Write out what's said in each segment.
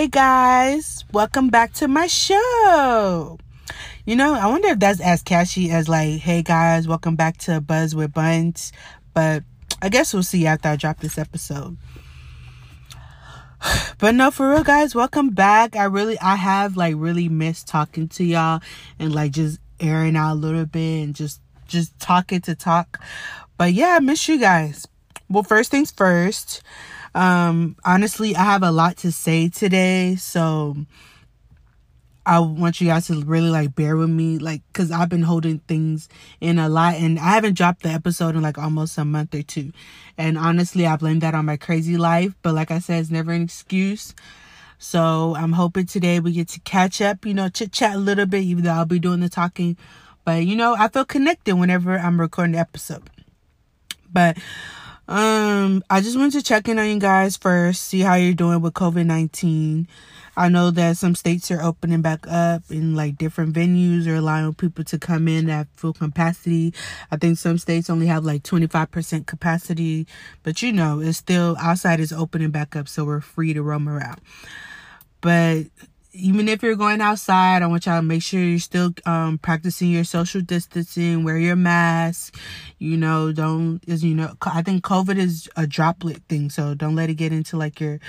Hey guys, welcome back to my show. You know, I wonder if that's as catchy as like, hey guys, welcome back to Buzz with Buns. But I guess we'll see after I drop this episode. But no, for real guys, welcome back. I really I have like really missed talking to y'all and like just airing out a little bit and just just talking to talk. But yeah, I miss you guys. Well, first things first. Um, honestly, I have a lot to say today, so I want you guys to really like bear with me, like, cause I've been holding things in a lot, and I haven't dropped the episode in like almost a month or two. And honestly, I blame that on my crazy life, but like I said, it's never an excuse. So I'm hoping today we get to catch up, you know, chit chat a little bit, even though I'll be doing the talking. But you know, I feel connected whenever I'm recording the episode. But um, I just wanted to check in on you guys first, see how you're doing with COVID 19. I know that some states are opening back up in like different venues or allowing people to come in at full capacity. I think some states only have like 25% capacity, but you know, it's still outside is opening back up, so we're free to roam around. But even if you're going outside, I want y'all to make sure you're still um, practicing your social distancing, wear your mask, you know, don't, is, you know, I think COVID is a droplet thing, so don't let it get into like your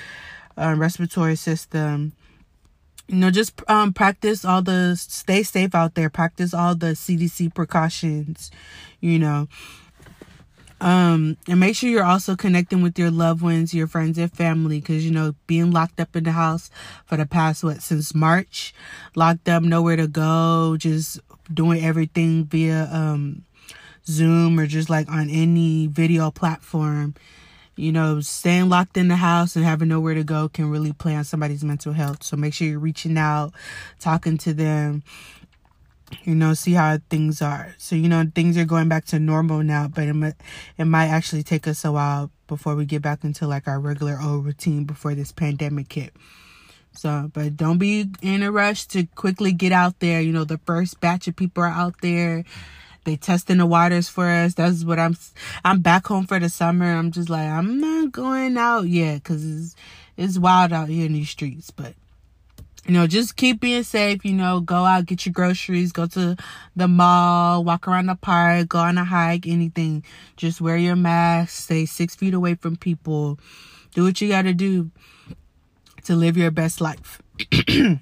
uh, respiratory system. You know, just um, practice all the, stay safe out there, practice all the CDC precautions, you know. Um, and make sure you're also connecting with your loved ones, your friends and family, because you know, being locked up in the house for the past what since March, locked up, nowhere to go, just doing everything via um Zoom or just like on any video platform. You know, staying locked in the house and having nowhere to go can really play on somebody's mental health. So make sure you're reaching out, talking to them, you know, see how things are. So, you know, things are going back to normal now, but it might, it might actually take us a while before we get back into like our regular old routine before this pandemic hit. So, but don't be in a rush to quickly get out there. You know, the first batch of people are out there. They testing the waters for us. That's what I'm. I'm back home for the summer. I'm just like I'm not going out yet because it's it's wild out here in these streets. But you know, just keep being safe, you know, go out, get your groceries, go to the mall, walk around the park, go on a hike, anything. Just wear your mask, stay six feet away from people. Do what you gotta do to live your best life.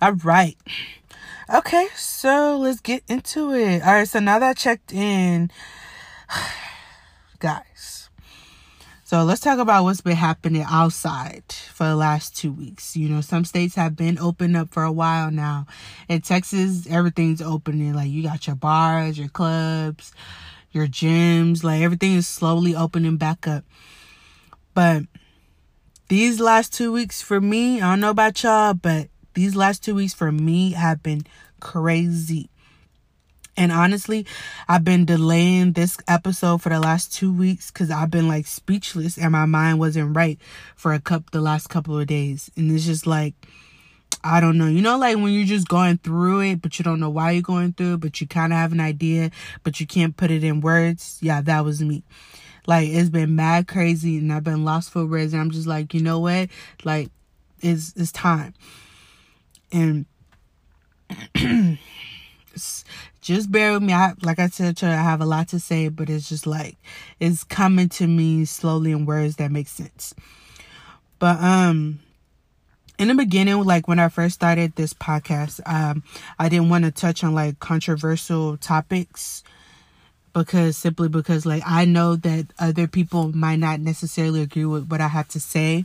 All right. Okay, so let's get into it. All right, so now that I checked in, guys, so let's talk about what's been happening outside for the last two weeks. You know, some states have been open up for a while now. In Texas, everything's opening. Like you got your bars, your clubs, your gyms, like everything is slowly opening back up. But these last two weeks for me, I don't know about y'all, but these last two weeks for me have been crazy. And honestly, I've been delaying this episode for the last two weeks because I've been like speechless and my mind wasn't right for a cup the last couple of days. And it's just like I don't know. You know, like when you're just going through it, but you don't know why you're going through it, but you kind of have an idea, but you can't put it in words. Yeah, that was me. Like it's been mad crazy, and I've been lost for words. And I'm just like, you know what? Like, it's it's time. And just bear with me. I, like I said, I have a lot to say, but it's just like it's coming to me slowly in words that make sense. But um, in the beginning, like when I first started this podcast, um, I didn't want to touch on like controversial topics because simply because like I know that other people might not necessarily agree with what I have to say,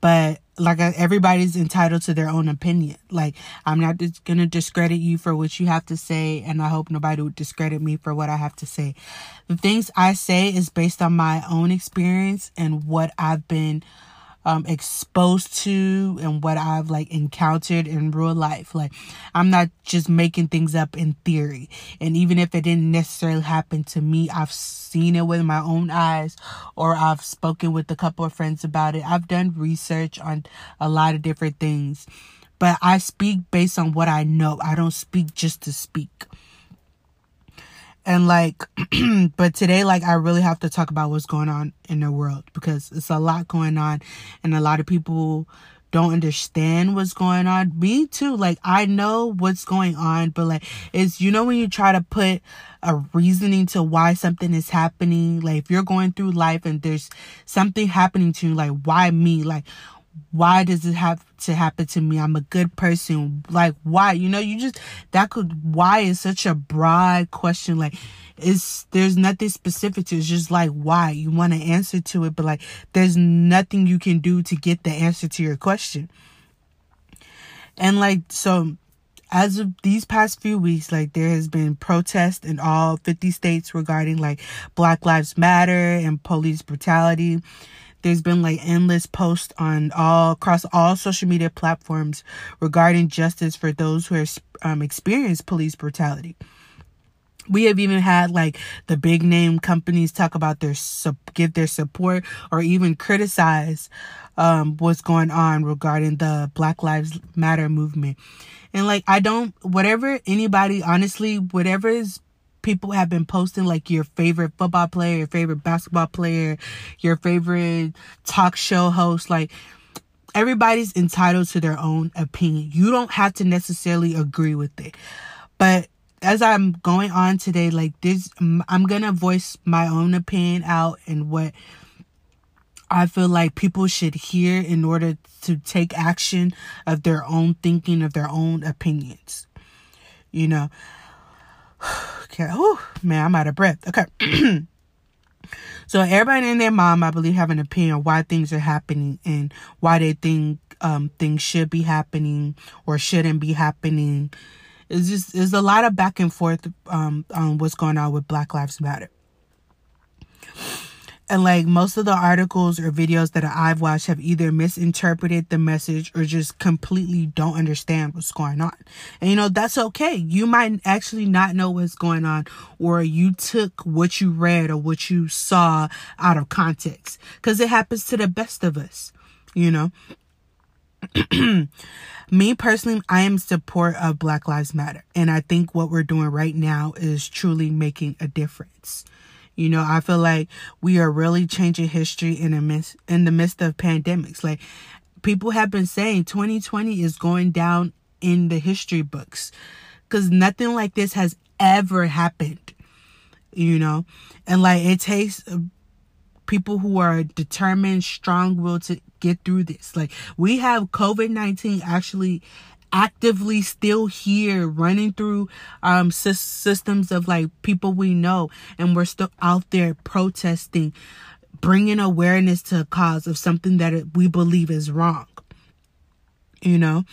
but like uh, everybody's entitled to their own opinion. Like I'm not just gonna discredit you for what you have to say, and I hope nobody would discredit me for what I have to say. The things I say is based on my own experience and what I've been um, exposed to and what I've like encountered in real life. Like, I'm not just making things up in theory. And even if it didn't necessarily happen to me, I've seen it with my own eyes or I've spoken with a couple of friends about it. I've done research on a lot of different things, but I speak based on what I know. I don't speak just to speak. And like but today like i really have to talk about what's going on in the world because it's a lot going on and a lot of people don't understand what's going on. Me too. Like i know what's going on but like it's you know when you try to put a reasoning to why something is happening like if you're going through life and there's something happening to you like why me? Like why does it have to happen to me? I'm a good person. Like, why? You know, you just, that could, why is such a broad question. Like, it's, there's nothing specific to it. It's just like, why? You want an answer to it, but like, there's nothing you can do to get the answer to your question. And like, so as of these past few weeks, like there has been protests in all 50 states regarding like Black Lives Matter and police brutality there's been like endless posts on all across all social media platforms regarding justice for those who have um, experienced police brutality. We have even had like the big name companies talk about their give their support or even criticize um, what's going on regarding the Black Lives Matter movement. And like I don't whatever anybody honestly whatever is people have been posting like your favorite football player, your favorite basketball player, your favorite talk show host. Like everybody's entitled to their own opinion. You don't have to necessarily agree with it. But as I'm going on today, like this, I'm going to voice my own opinion out and what I feel like people should hear in order to take action of their own thinking, of their own opinions. You know, okay. Oh man, I'm out of breath. Okay. so everybody and their mom, I believe, have an opinion why things are happening and why they think um, things should be happening or shouldn't be happening. It's just there's a lot of back and forth um, on what's going on with Black Lives Matter. And like most of the articles or videos that I've watched have either misinterpreted the message or just completely don't understand what's going on. And you know, that's okay. You might actually not know what's going on or you took what you read or what you saw out of context because it happens to the best of us, you know. me personally, I am support of Black Lives Matter. And I think what we're doing right now is truly making a difference. You know, I feel like we are really changing history in the midst in the midst of pandemics. Like people have been saying 2020 is going down in the history books cuz nothing like this has ever happened. You know? And like it takes uh, people who are determined, strong-willed to get through this. Like we have COVID-19 actually actively still here running through um systems of like people we know and we're still out there protesting bringing awareness to a cause of something that we believe is wrong. You know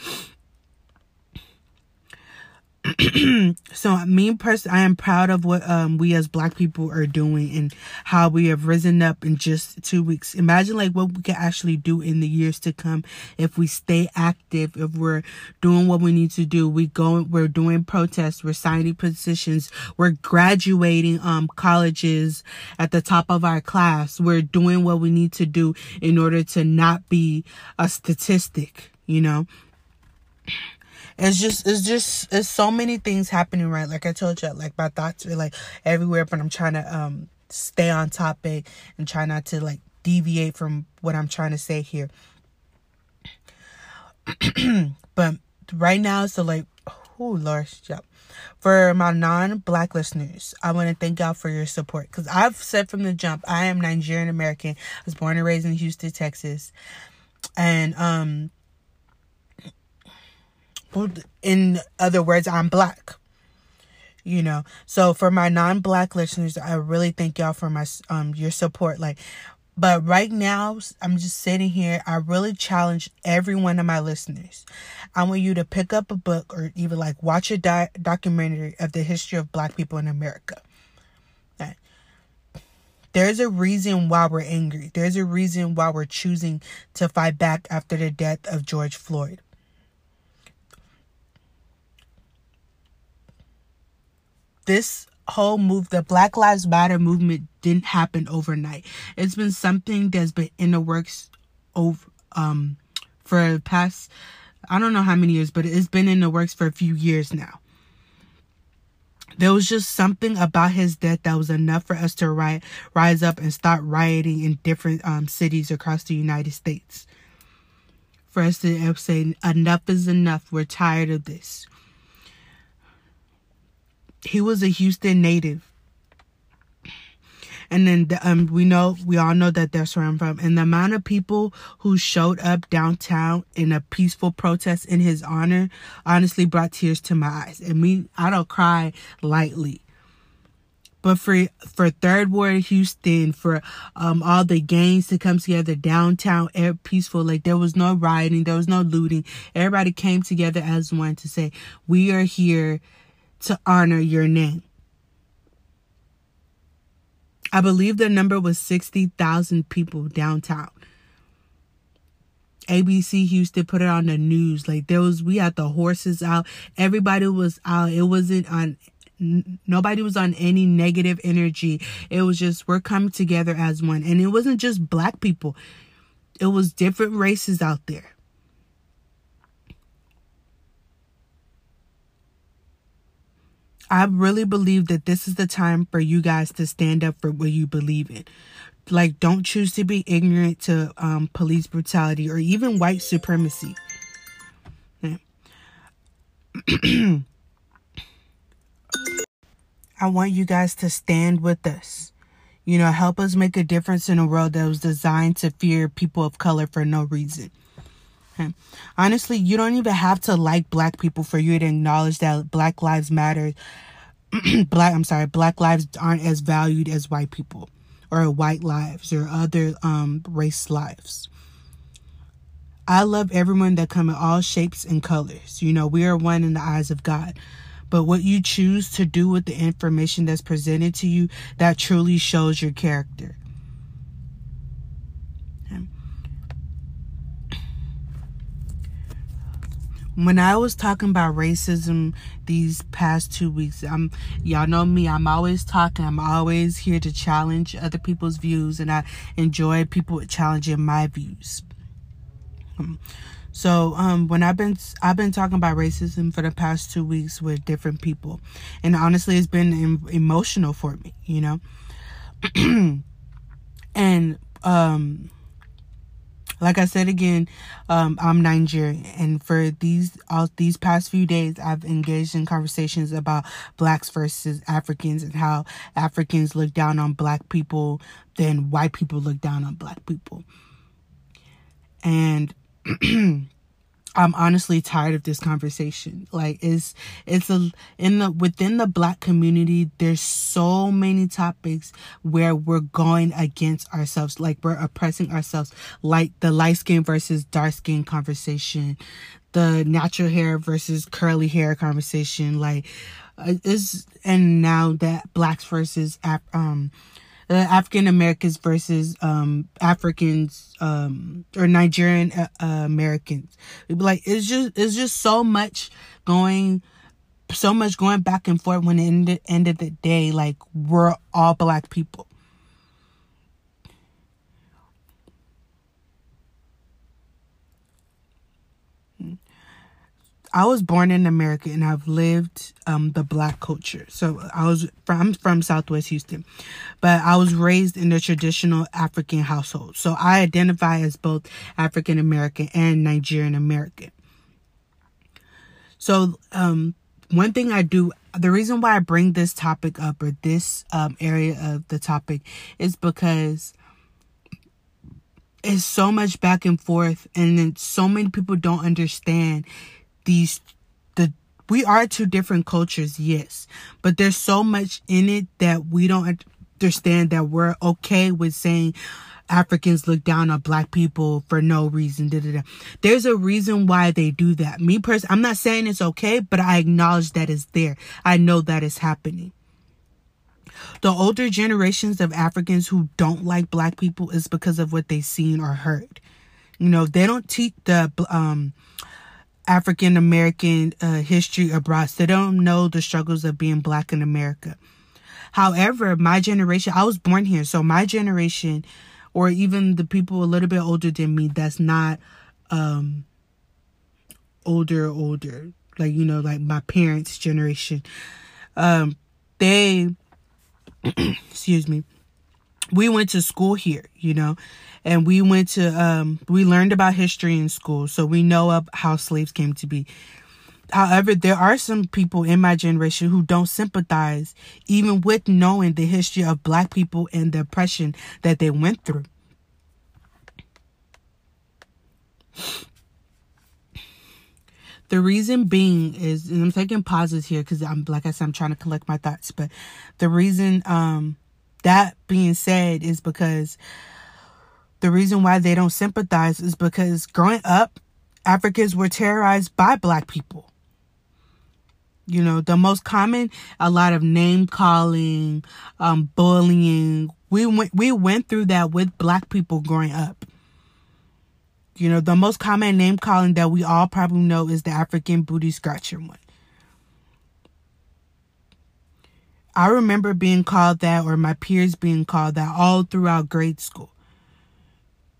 so me person i am proud of what um we as black people are doing and how we have risen up in just two weeks. Imagine like what we can actually do in the years to come if we stay active if we're doing what we need to do. We go we're doing protests we're signing petitions we're graduating um colleges at the top of our class. We're doing what we need to do in order to not be a statistic you know it's just it's just it's so many things happening right? Like i told you like my thoughts are like everywhere but i'm trying to um stay on topic and try not to like deviate from what i'm trying to say here. But right now so like oh lord yeah. For my non-black listeners i want to thank y'all for your support because i've said from the jump i am nigerian american. I was born and raised in houston texas. And um in other words, I'm black. You know, so for my non-black listeners, I really thank y'all for my um your support. Like, but right now, I'm just sitting here. I really challenge every one of my listeners. I want you to pick up a book or even like watch a di- documentary of the history of black people in America. There's a reason why we're angry. There's a reason why we're choosing to fight back after the death of George Floyd. This whole move, the Black Lives Matter movement didn't happen overnight. It's been something that's been in the works over um for the past I don't know how many years, but it's been in the works for a few years now. there was just something about his death that was enough for us to ri- rise up and start rioting in different um, cities across the United States. For us to say, enough is enough. We're tired of this. He was a Houston native and then the, um, we know we all know that that's where I'm from. And the amount of people who showed up downtown in a peaceful protest in his honor honestly brought tears to my eyes. And me, I don't cry lightly. But for for Third Ward Houston, for um all the gangs to come together downtown, air peaceful, like there was no rioting, there was no looting. Everybody came together as one to say, "We are here to honor your name." I believe the number was 60,000 people downtown. ABC Houston put it on the news. Like there was, we had the horses out. Everybody was out. It wasn't on, nobody was on any negative energy. It was just, we're coming together as one. And it wasn't just black people. It was different races out there. I really believe that this is the time for you guys to stand up for what you believe in. Like, don't choose to be ignorant to um, police brutality or even white supremacy. I want you guys to stand with us. You know, help us make a difference in a world that was designed to fear people of color for no reason. Honestly, you don't even have to like black people for you to acknowledge that black lives matter. black, I'm sorry, black lives aren't as valued as white people or white lives or other um, race lives. I love everyone that come in all shapes and colors. You know, we are one in the eyes of God. But what you choose to do with the information that's presented to you, that truly shows your character. When I was talking about racism these past two weeks, I'm y'all know me, I'm always talking, I'm always here to challenge other people's views and I enjoy people challenging my views. Um, so um, when I've been I've been talking about racism for the past two weeks with different people, and honestly, it's been em- emotional for me, you know. and um, like I said again, um, I'm Nigerian, and for these all these past few days, I've engaged in conversations about blacks versus Africans and how Africans look down on black people, then white people look down on black people, and. I'm honestly tired of this conversation. Like it's it's a in the within the black community there's so many topics where we're going against ourselves, like we're oppressing ourselves, like the light skin versus dark skin conversation, the natural hair versus curly hair conversation, like uh, is and now that blacks versus um uh, African Americans versus um, Africans um, or Nigerian uh, Americans. Like it's just it's just so much going so much going back and forth when in the end of the day like we're all black people I was born in America and I've lived um, the black culture. So I was from I'm from Southwest Houston, but I was raised in a traditional African household. So I identify as both African American and Nigerian American. So um, one thing I do, the reason why I bring this topic up or this um, area of the topic is because it's so much back and forth, and so many people don't understand these the we are two different cultures, yes, but there's so much in it that we don't understand that we're okay with saying Africans look down on black people for no reason. Da, da, da. There's a reason why they do that. Me personally, I'm not saying it's okay, but I acknowledge that it's there. I know that is happening. The older generations of Africans who don't like black people is because of what they've seen or heard. You know, they don't teach the um African American uh, history abroad. So they don't know the struggles of being black in America. However, my generation, I was born here. So my generation, or even the people a little bit older than me, that's not um, older, older, like, you know, like my parents' generation. um, they, excuse me, we went to school here, you know, and we went to, um, we learned about history in school, so we know how slaves came to be. However, there are some people in my generation who don't sympathize even with knowing the history of black people and the oppression that they went through. The reason being is, and I'm taking pauses here because I'm, like I said, I'm trying to collect my thoughts. But the reason, um, that being said is because the reason why they don't sympathize is because growing up, Africans were terrorized by black people. You know, the most common, a lot of name calling, um, bullying. We went, we went through that with black people growing up. You know, the most common name calling that we all probably know is the African booty scratcher one. I remember being called that or my peers being called that all throughout grade school.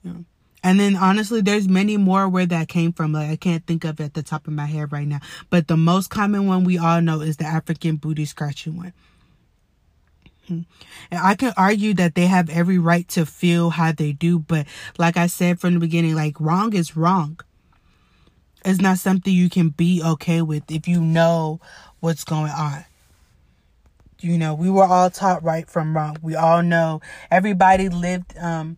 You know? And then honestly, there's many more where that came from. Like I can't think of it at the top of my head right now. But the most common one we all know is the African booty scratching one. Hmm. And I can argue that they have every right to feel how they do, but like I said from the beginning, like wrong is wrong. It's not something you can be okay with if you know what's going on. You know, we were all taught right from wrong. We all know everybody lived um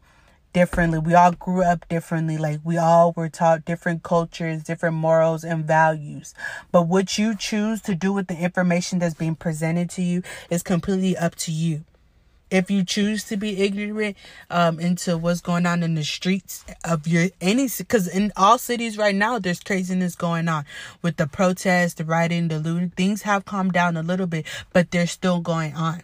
differently. We all grew up differently. Like we all were taught different cultures, different morals and values. But what you choose to do with the information that's being presented to you is completely up to you. If you choose to be ignorant um, into what's going on in the streets of your any, because in all cities right now, there's craziness going on with the protests, the rioting, the looting. Things have calmed down a little bit, but they're still going on.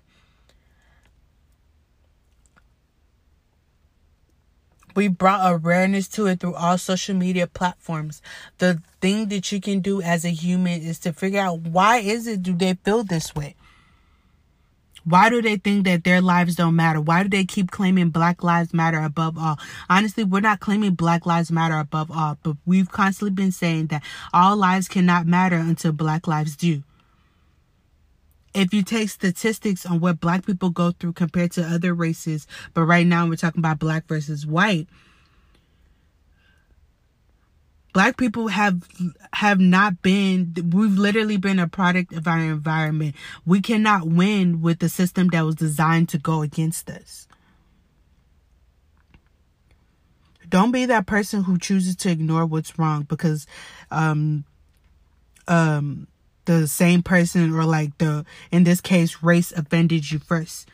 We brought awareness to it through all social media platforms. The thing that you can do as a human is to figure out why is it do they feel this way? Why do they think that their lives don't matter? Why do they keep claiming Black Lives Matter above all? Honestly, we're not claiming Black Lives Matter above all, but we've constantly been saying that all lives cannot matter until Black lives do if you take statistics on what black people go through compared to other races, but right now we're talking about black versus white, black people have have not been we've literally been a product of our environment. We cannot win with the system that was designed to go against us. Don't be that person who chooses to ignore what's wrong because um um the same person or like the in this case race offended you first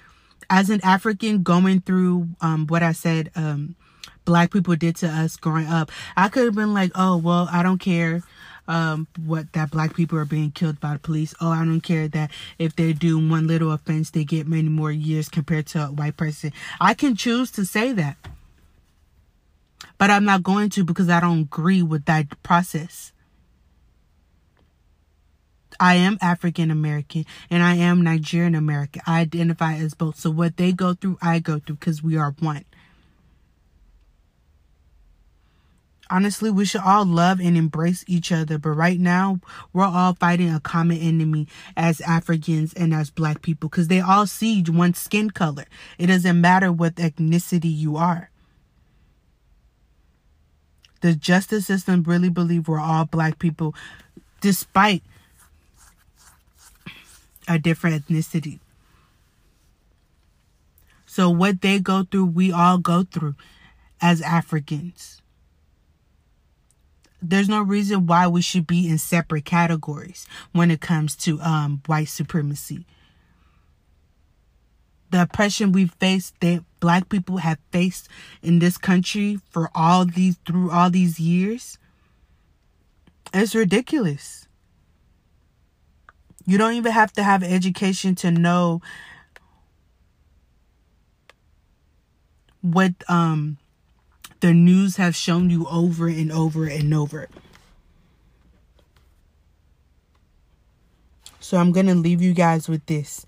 as an african going through um what i said um black people did to us growing up i could have been like oh well i don't care um what that black people are being killed by the police oh i don't care that if they do one little offense they get many more years compared to a white person i can choose to say that but i'm not going to because i don't agree with that process I am African American and I am Nigerian American. I identify as both. So what they go through, I go through because we are one. Honestly, we should all love and embrace each other, but right now we're all fighting a common enemy as Africans and as black people because they all see one skin color. It doesn't matter what ethnicity you are. The justice system really believe we're all black people despite a different ethnicity. So, what they go through, we all go through as Africans. There's no reason why we should be in separate categories when it comes to um, white supremacy. The oppression we face, that black people have faced in this country for all these through all these years, it's ridiculous. You don't even have to have education to know what um the news have shown you over and over and over. So I'm going to leave you guys with this.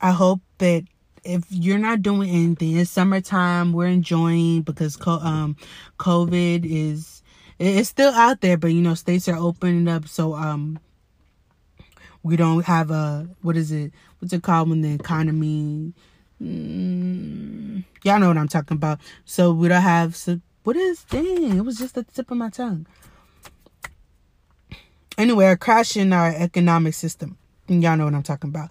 I hope that if you're not doing anything, it's summertime, we're enjoying because um COVID is it's still out there, but you know, states are opening up. So, um, We don't have a what is it? What's it called when the economy? Mm, y'all know what I'm talking about. So we don't have. So what is? Dang, it was just the tip of my tongue. Anyway, a crash in our economic system. Y'all know what I'm talking about.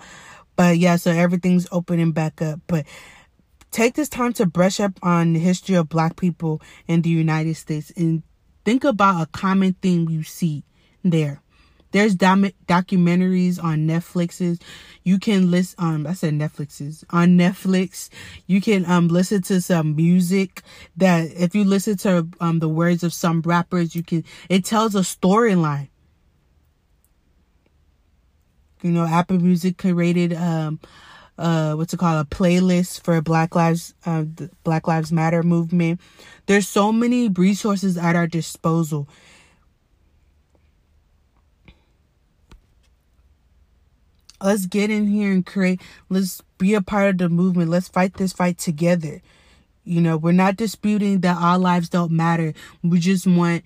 But yeah, so everything's opening back up. But take this time to brush up on the history of black people in the United States and think about a common theme you see there. There's dom- documentaries on Netflix's. You can listen. Um, I said Netflix's on Netflix. You can um listen to some music that if you listen to um the words of some rappers, you can. It tells a storyline. You know, Apple Music created um uh what's it called a playlist for Black Lives uh, Black Lives Matter movement. There's so many resources at our disposal. Let's get in here and create let's be a part of the movement. Let's fight this fight together. You know, we're not disputing that all lives don't matter. We just want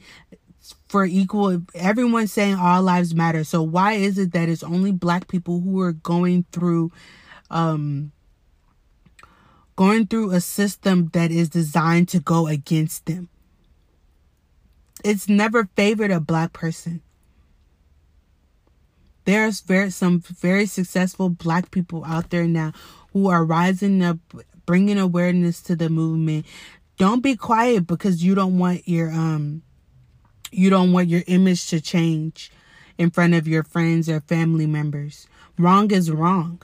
for equal everyone saying all lives matter. So why is it that it's only black people who are going through um, going through a system that is designed to go against them. It's never favored a black person. There's very some very successful black people out there now who are rising up, bringing awareness to the movement. Don't be quiet because you don't want your um you don't want your image to change in front of your friends or family members. Wrong is wrong.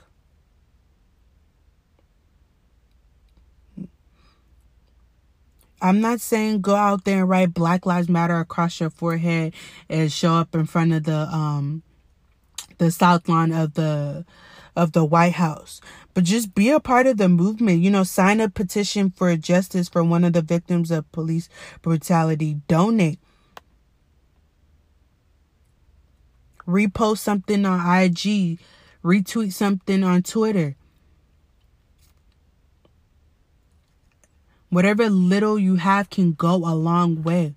I'm not saying go out there and write Black Lives Matter across your forehead and show up in front of the um the south lawn of the of the White House. But just be a part of the movement. You know, sign a petition for justice for one of the victims of police brutality. Donate. Repost something on IG. Retweet something on Twitter. Whatever little you have can go a long way.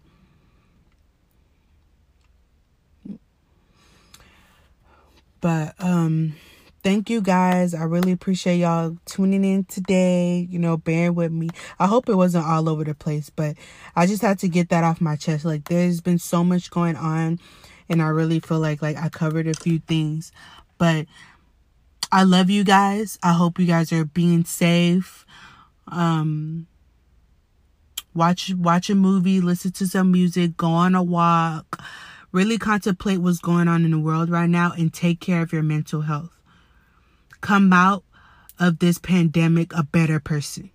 But um thank you guys. I really appreciate y'all tuning in today, you know, bearing with me. I hope it wasn't all over the place, but I just had to get that off my chest. Like there's been so much going on and I really feel like like I covered a few things. But I love you guys. I hope you guys are being safe. Um watch watch a movie, listen to some music, go on a walk, really contemplate what's going on in the world right now and take care of your mental health. Come out of this pandemic a better person.